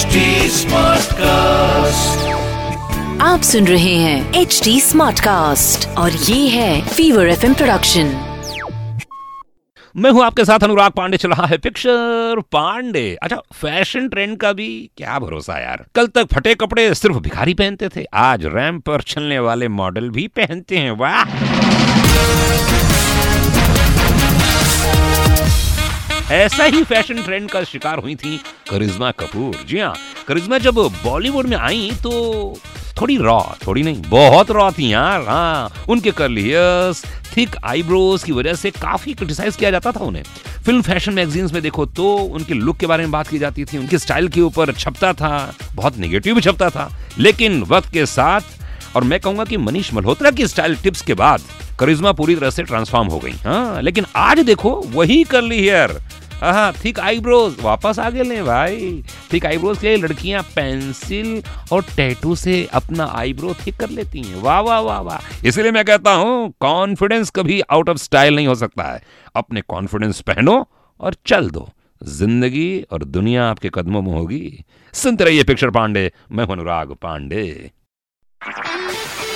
HD Smartcast. आप सुन रहे हैं एच डी स्मार्ट कास्ट और ये है फीवर एफ़ प्रोडक्शन मैं हूँ आपके साथ अनुराग पांडे चल रहा है पिक्चर पांडे। अच्छा फ़ैशन ट्रेंड का भी क्या भरोसा यार? कल तक फटे कपड़े सिर्फ़ भिखारी पहनते थे आज रैंप पर चलने वाले मॉडल भी पहनते हैं वाह! ऐसा ही फ़ैशन ट्रेंड का शिकार हुई थी करिश्मा कपूर। जी हाँ करिश्मा जब बॉलीवुड में आई तो थोड़ी रॉ, थोड़ी नहीं, बहुत रॉ थी यार हाँ उनके कर्ली हेयर्स थिक आईब्रोज की वजह से काफ़ी क्रिटिसाइज किया जाता था उन्हें। फ़िल्म फ़ैशन मैगजीन्स में देखो तो उनके लुक के बारे में बात की जाती थी, उनके स्टाइल के ऊपर छपता था, बहुत निगेटिव भी छपता था। लेकिन वक्त के साथ, और मैं कहूँगा कि मनीष मल्होत्रा की स्टाइल टिप्स के बाद, करिश्मा पूरी तरह से ट्रांसफॉर्म हो गई हाँ। लेकिन आज देखो, वही कर्ली हेयर हाँ थिक आईब्रोज वापस आ गए ले भाई। थिक आईब्रोज के लिए लड़कियाँ पेंसिल और टैटू से अपना आईब्रो थिक कर लेती हैं। वाह वाह वाह वाह। इसलिए मैं कहता हूँ कॉन्फिडेंस कभी आउट ऑफ़ स्टाइल नहीं हो सकता है। अपने कॉन्फिडेंस पहनो और चल दो। ज़िंदगी और दुनिया आपके कदमों में होगी। सुनते रहिए पिक्चर पांडे, मैं हूँ अनुराग पांडे।